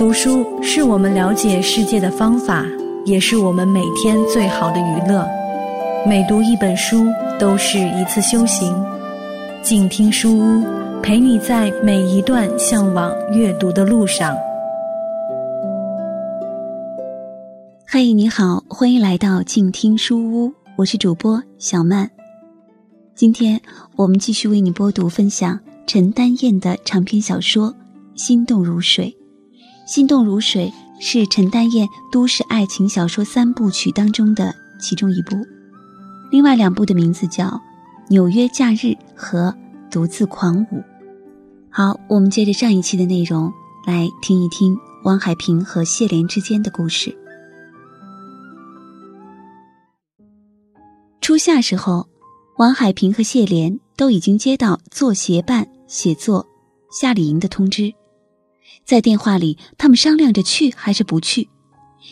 读书是我们了解世界的方法，也是我们每天最好的娱乐。每读一本书，都是一次修行。静听书屋，陪你在每一段向往阅读的路上。嘿，你好，欢迎来到静听书屋，我是主播小曼。今天我们继续为你播读分享陈丹燕的长篇小说《心动如水》。《心动如水》是陈丹燕都市爱情小说三部曲当中的其中一部，另外两部的名字叫《纽约假日》和《独自狂舞》。好，我们接着上一期的内容来听一听王海平和谢莲之间的故事。初夏时候，王海平和谢莲都已经接到做协办、写作、夏令营的通知。在电话里，他们商量着去还是不去。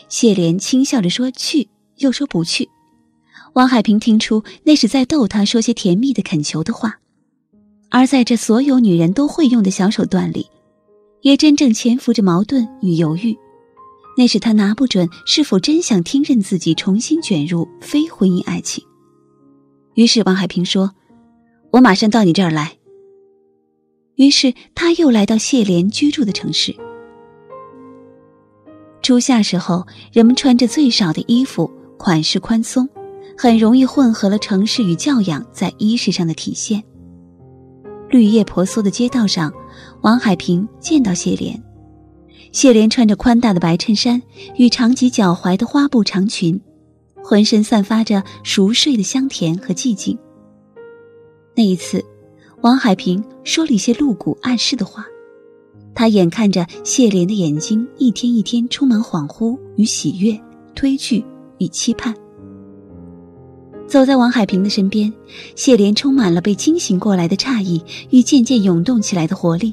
谢莲轻笑着说：“去。”又说：“不去。”王海平听出那是在逗他，说些甜蜜的恳求的话。而在这所有女人都会用的小手段里，也真正潜伏着矛盾与犹豫。那是他拿不准是否真想听任自己重新卷入非婚姻爱情。于是王海平说：“我马上到你这儿来。”于是他又来到谢莲居住的城市。初夏时候，人们穿着最少的衣服，款式宽松，很容易混合了城市与教养在衣饰上的体现。绿叶婆娑的街道上，王海平见到谢莲。谢莲穿着宽大的白衬衫与长及脚踝的花布长裙，浑身散发着熟睡的香甜和寂静。那一次。王海平说了一些露骨暗示的话，他眼看着谢莲的眼睛一天一天充满恍惚与喜悦、推拒与期盼。走在王海平的身边，谢莲充满了被惊醒过来的诧异与渐渐涌动起来的活力。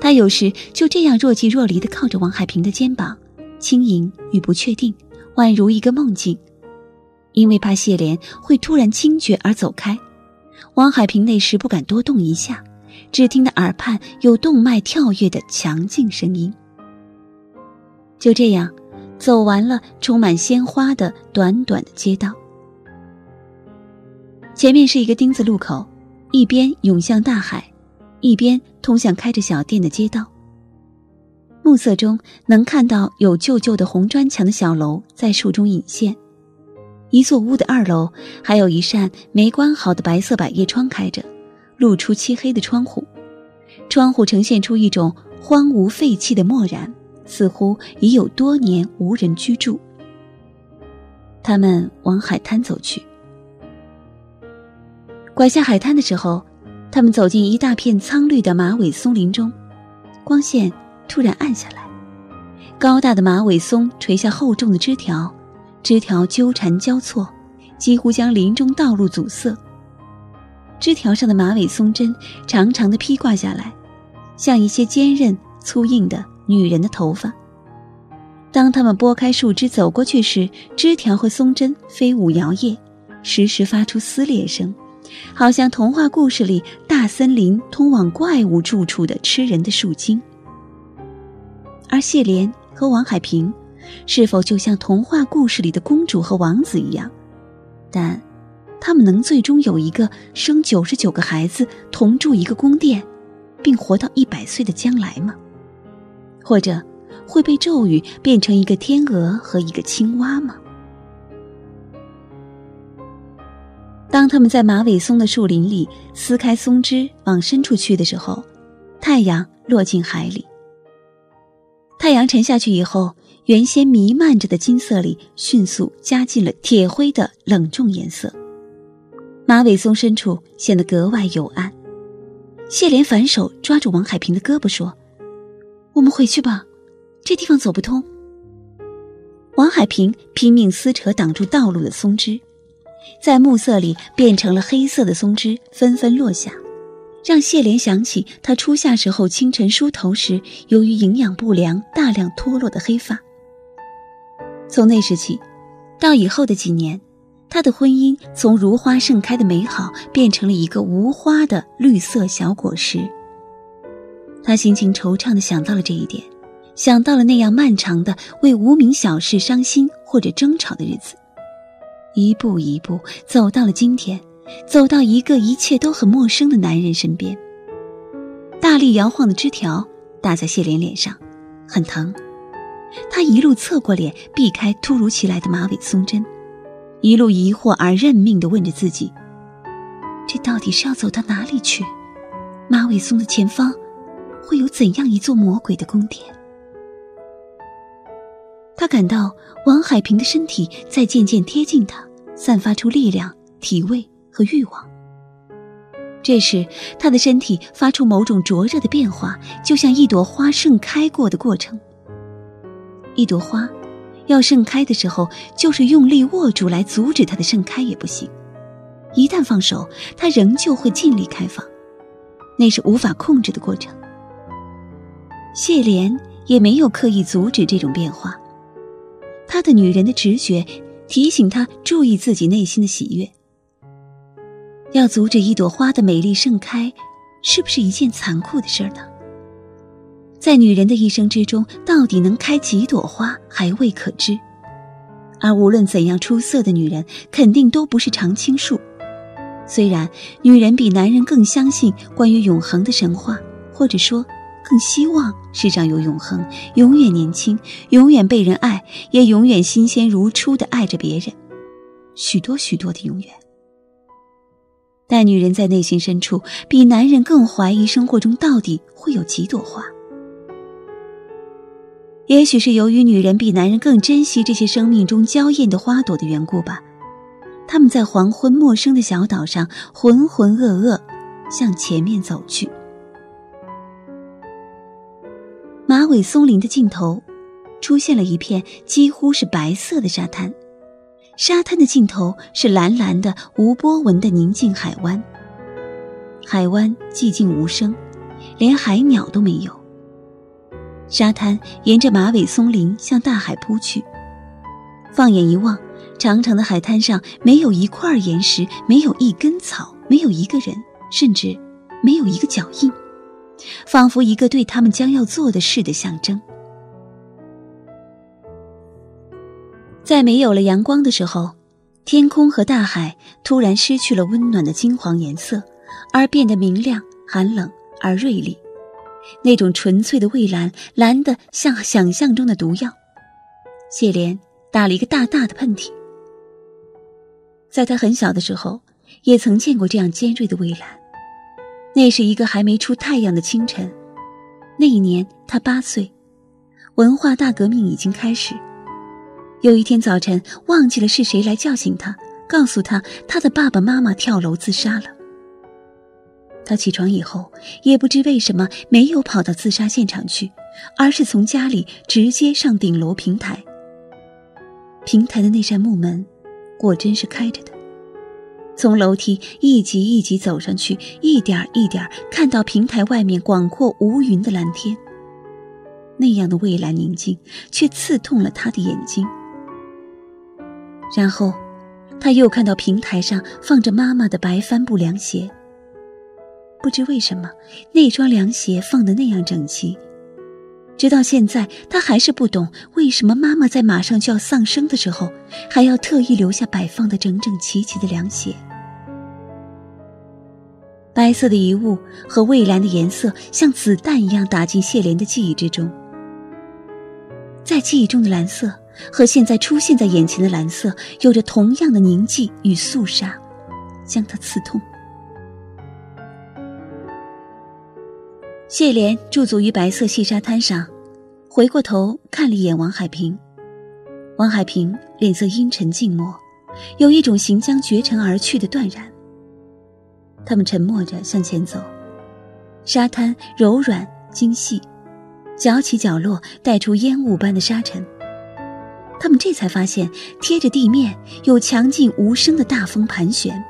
他有时就这样若即若离地靠着王海平的肩膀，轻盈与不确定，宛如一个梦境，因为怕谢莲会突然惊觉而走开。王海平那时不敢多动一下，只听得耳畔有动脉跳跃的强劲声音。就这样，走完了充满鲜花的短短的街道。前面是一个丁字路口，一边涌向大海，一边通向开着小店的街道。暮色中能看到有旧旧的红砖墙的小楼在树中隐现。一座屋的二楼，还有一扇没关好的白色百叶窗开着，露出漆黑的窗户。窗户呈现出一种荒芜废弃的漠然，似乎已有多年无人居住。他们往海滩走去。拐下海滩的时候，他们走进一大片苍绿的马尾松林中，光线突然暗下来，高大的马尾松垂下厚重的枝条。枝条纠缠交错，几乎将林中道路阻塞。枝条上的马尾松针长长的披挂下来，像一些坚韧粗硬的女人的头发。当他们拨开树枝走过去时，枝条和松针飞舞摇曳，时时发出撕裂声，好像童话故事里大森林通往怪物住处的吃人的树精。而谢莲和王海平。是否就像童话故事里的公主和王子一样？但，他们能最终有一个生九十九个孩子，同住一个宫殿，并活到一百岁的将来吗？或者，会被咒语变成一个天鹅和一个青蛙吗？当他们在马尾松的树林里撕开松枝往深处去的时候，太阳落进海里。太阳沉下去以后。原先弥漫着的金色里，迅速加进了铁灰的冷重颜色。马尾松深处显得格外幽暗。谢莲反手抓住王海平的胳膊说：“我们回去吧，这地方走不通。”王海平拼命撕扯挡住道路的松枝，在暮色里变成了黑色的松枝纷纷落下，让谢莲想起他初夏时候清晨梳头时，由于营养不良大量脱落的黑发。从那时起，到以后的几年，他的婚姻从如花盛开的美好变成了一个无花的绿色小果实。他心情惆怅地想到了这一点，想到了那样漫长的为无名小事伤心或者争吵的日子，一步一步走到了今天，走到一个一切都很陌生的男人身边。大力摇晃的枝条打在谢莲脸上，很疼。他一路侧过脸，避开突如其来的马尾松针，一路疑惑而认命地问着自己：这到底是要走到哪里去？马尾松的前方会有怎样一座魔鬼的宫殿？他感到王海平的身体在渐渐贴近他，散发出力量、体味和欲望。这时，他的身体发出某种灼热的变化，就像一朵花盛开过的过程。一朵花要盛开的时候，就是用力握住来阻止它的盛开也不行。一旦放手，它仍旧会尽力开放，那是无法控制的过程。谢莲也没有刻意阻止这种变化，她的女人的直觉提醒她注意自己内心的喜悦。要阻止一朵花的美丽盛开，是不是一件残酷的事儿呢？在女人的一生之中，到底能开几朵花还未可知。而无论怎样出色的女人，肯定都不是常青树。虽然女人比男人更相信关于永恒的神话，或者说更希望世上有永恒，永远年轻，永远被人爱，也永远新鲜如初的爱着别人，许多许多的永远。但女人在内心深处比男人更怀疑生活中到底会有几朵花。也许是由于女人比男人更珍惜这些生命中娇艳的花朵的缘故吧。他们在黄昏陌生的小岛上浑浑噩噩向前面走去。马尾松林的尽头，出现了一片几乎是白色的沙滩。沙滩的尽头是蓝蓝的、无波纹的宁静海湾。海湾寂静无声，连海鸟都没有。沙滩沿着马尾松林向大海扑去。放眼一望，长长的海滩上没有一块岩石，没有一根草，没有一个人，甚至没有一个脚印，仿佛一个对他们将要做的事的象征。在没有了阳光的时候，天空和大海突然失去了温暖的金黄颜色，而变得明亮、寒冷而锐利。那种纯粹的蔚蓝，蓝得像想象中的毒药。谢莲打了一个大大的喷嚏。在他很小的时候，也曾见过这样尖锐的蔚蓝。那是一个还没出太阳的清晨，那一年他八岁，文化大革命已经开始。有一天早晨，忘记了是谁来叫醒他，告诉他他的爸爸妈妈跳楼自杀了。他起床以后，也不知为什么没有跑到自杀现场去，而是从家里直接上顶楼平台。平台的那扇木门，果真是开着的。从楼梯一级一级走上去，一点一点看到平台外面广阔无云的蓝天。那样的蔚蓝宁静，却刺痛了他的眼睛。然后，他又看到平台上放着妈妈的白帆布凉鞋。不知为什么，那双凉鞋放得那样整齐。直到现在，他还是不懂为什么妈妈在马上就要丧生的时候，还要特意留下摆放的整整齐齐的凉鞋。白色的遗物和蔚蓝的颜色，像子弹一样打进谢莲的记忆之中。在记忆中的蓝色。和现在出现在眼前的蓝色有着同样的凝寂与肃杀，将他刺痛。谢莲驻足于白色细沙滩上，回过头看了一眼王海平。王海平脸色阴沉静默，有一种行将绝尘而去的断然。他们沉默着向前走，沙滩柔软精细，角起角落带出烟雾般的沙尘。他们这才发现，贴着地面有强劲无声的大风盘旋。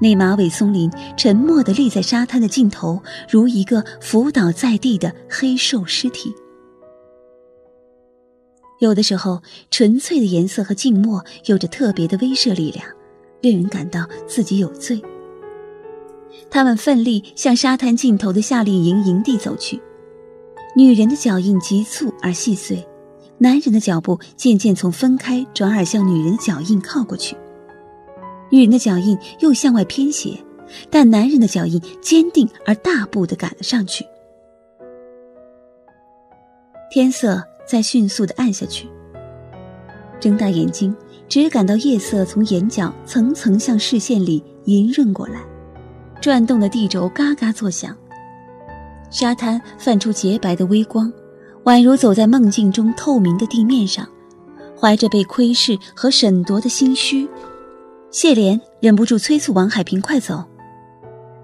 那马尾松林沉默地立在沙滩的尽头，如一个伏倒在地的黑瘦尸体。有的时候，纯粹的颜色和静默有着特别的威慑力量，令人感到自己有罪。他们奋力向沙滩尽头的夏令营营地走去。女人的脚印急促而细碎，男人的脚步渐渐从分开转而向女人的脚印靠过去。女人的脚印又向外偏斜，但男人的脚印坚定而大步的赶了上去。天色在迅速的暗下去。睁大眼睛，只感到夜色从眼角层层向视线里莹润过来，转动的地轴嘎嘎作响。沙滩泛出洁白的微光，宛如走在梦境中透明的地面上。怀着被窥视和审夺的心虚，谢莲忍不住催促王海平快走。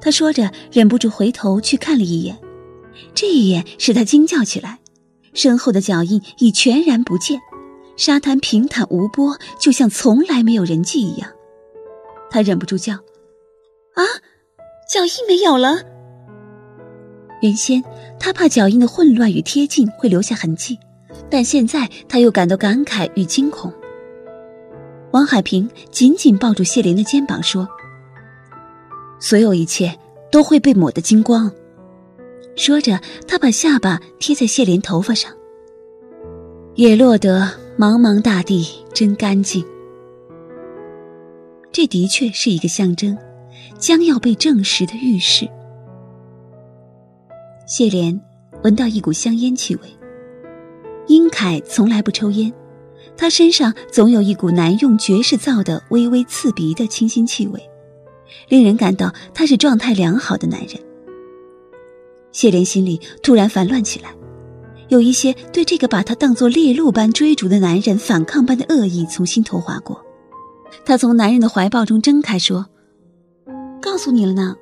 他说着，忍不住回头去看了一眼，这一眼使他惊叫起来。身后的脚印已全然不见，沙滩平坦无波，就像从来没有人迹一样。他忍不住叫：“啊，脚印没有了！”原先他怕脚印的混乱与贴近会留下痕迹，但现在他又感到感慨与惊恐。王海平紧紧抱住谢莲的肩膀说：“所有一切都会被抹得精光。”说着，他把下巴贴在谢莲头发上。也落得茫茫大地真干净。这的确是一个象征，将要被证实的预示。谢莲闻到一股香烟气味。英凯从来不抽烟，他身上总有一股难用爵士皂的微微刺鼻的清新气味，令人感到他是状态良好的男人。谢莲心里突然烦乱起来，有一些对这个把他当作猎鹿般追逐的男人反抗般的恶意从心头划过。他从男人的怀抱中挣开，说：“告诉你了呢，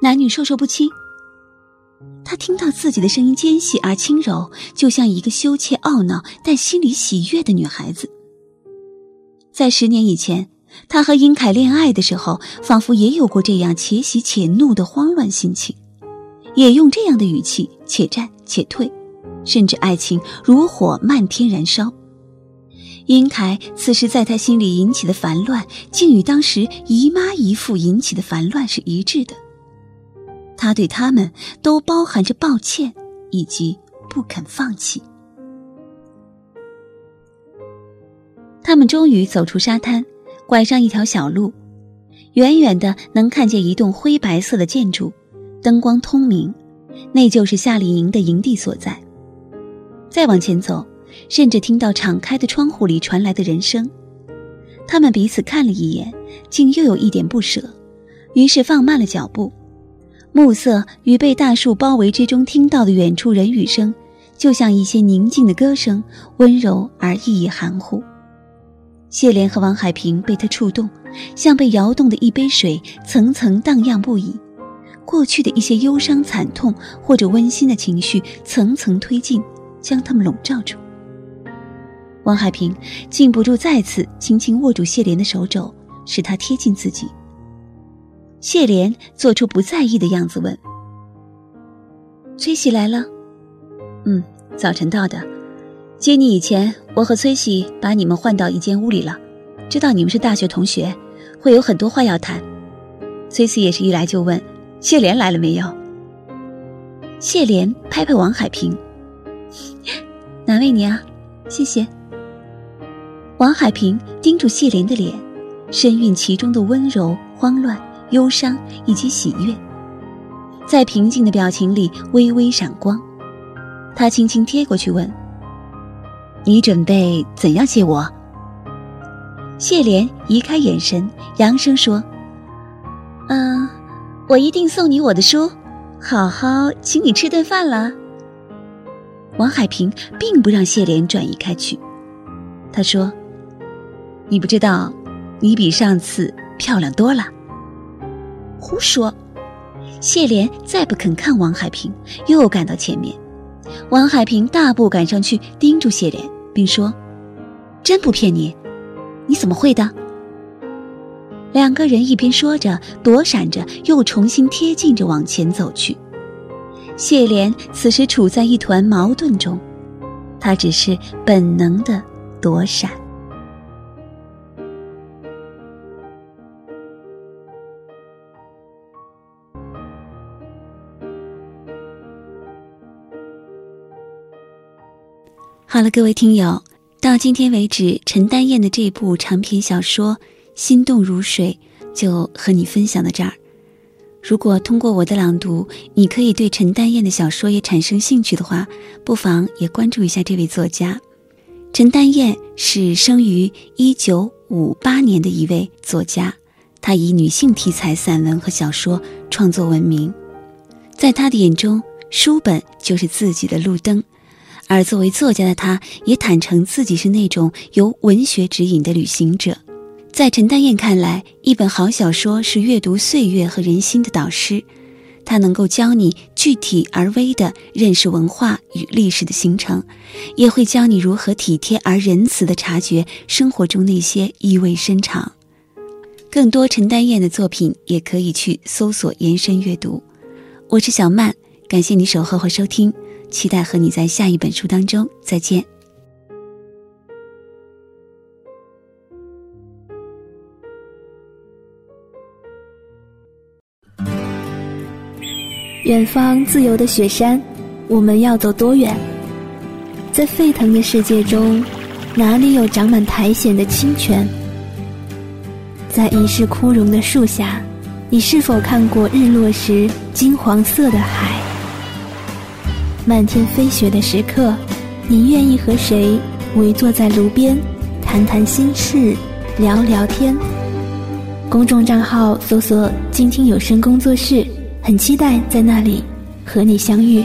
男女授受不亲。”他听到自己的声音尖细而轻柔，就像一个羞怯懊恼但心里喜悦的女孩子。在十年以前，他和殷凯恋爱的时候，仿佛也有过这样且喜且怒的慌乱心情。也用这样的语气，且战且退，甚至爱情如火漫天燃烧。殷凯此时在他心里引起的烦乱，竟与当时姨妈姨父引起的烦乱是一致的。他对他们都包含着抱歉以及不肯放弃。他们终于走出沙滩，拐上一条小路，远远的能看见一栋灰白色的建筑。灯光通明，那就是夏令营的营地所在。再往前走，甚至听到敞开的窗户里传来的人声。他们彼此看了一眼，竟又有一点不舍，于是放慢了脚步。暮色与被大树包围之中听到的远处人语声，就像一些宁静的歌声，温柔而意义含糊。谢莲和王海平被他触动，像被摇动的一杯水，层层荡漾不已。过去的一些忧伤、惨痛或者温馨的情绪层层推进，将他们笼罩住。王海平禁不住再次轻轻握住谢莲的手肘，使她贴近自己。谢莲做出不在意的样子，问：“崔喜来了？”“嗯，早晨到的。接你以前，我和崔喜把你们换到一间屋里了。知道你们是大学同学，会有很多话要谈。崔喜也是一来就问。”谢莲来了没有？谢莲拍拍王海平，难为你啊，谢谢。王海平盯住谢莲的脸，深蕴其中的温柔、慌乱、忧伤以及喜悦，在平静的表情里微微闪光。他轻轻贴过去问：“你准备怎样谢我？”谢莲移开眼神，扬声说：“嗯。”我一定送你我的书，好好请你吃顿饭了。王海平并不让谢莲转移开去，他说：“你不知道，你比上次漂亮多了。”胡说！谢莲再不肯看王海平，又赶到前面。王海平大步赶上去，盯住谢莲，并说：“真不骗你，你怎么会的？”两个人一边说着，躲闪着，又重新贴近着往前走去。谢莲此时处在一团矛盾中，她只是本能的躲闪。好了，各位听友，到今天为止，陈丹燕的这部长篇小说《心动如水》就和你分享到这儿。如果通过我的朗读，你可以对陈丹燕的小说也产生兴趣的话，不妨也关注一下这位作家。陈丹燕是生于一九五八年的一位作家，她以女性题材散文和小说创作闻名。在她的眼中，书本就是自己的路灯。而作为作家的他，也坦诚自己是那种由文学指引的旅行者。在陈丹燕看来，一本好小说是阅读岁月和人心的导师，它能够教你具体而微的认识文化与历史的形成，也会教你如何体贴而仁慈的察觉生活中那些意味深长。更多陈丹燕的作品，也可以去搜索延伸阅读。我是小曼，感谢你守候和收听。期待和你在下一本书当中再见。远方自由的雪山，我们要走多远？在沸腾的世界中，哪里有长满苔藓的清泉？在一世枯荣的树下，你是否看过日落时金黄色的海？漫天飞雪的时刻，你愿意和谁围坐在炉边，谈谈心事，聊聊天？公众账号搜索“静听有声工作室”，很期待在那里和你相遇。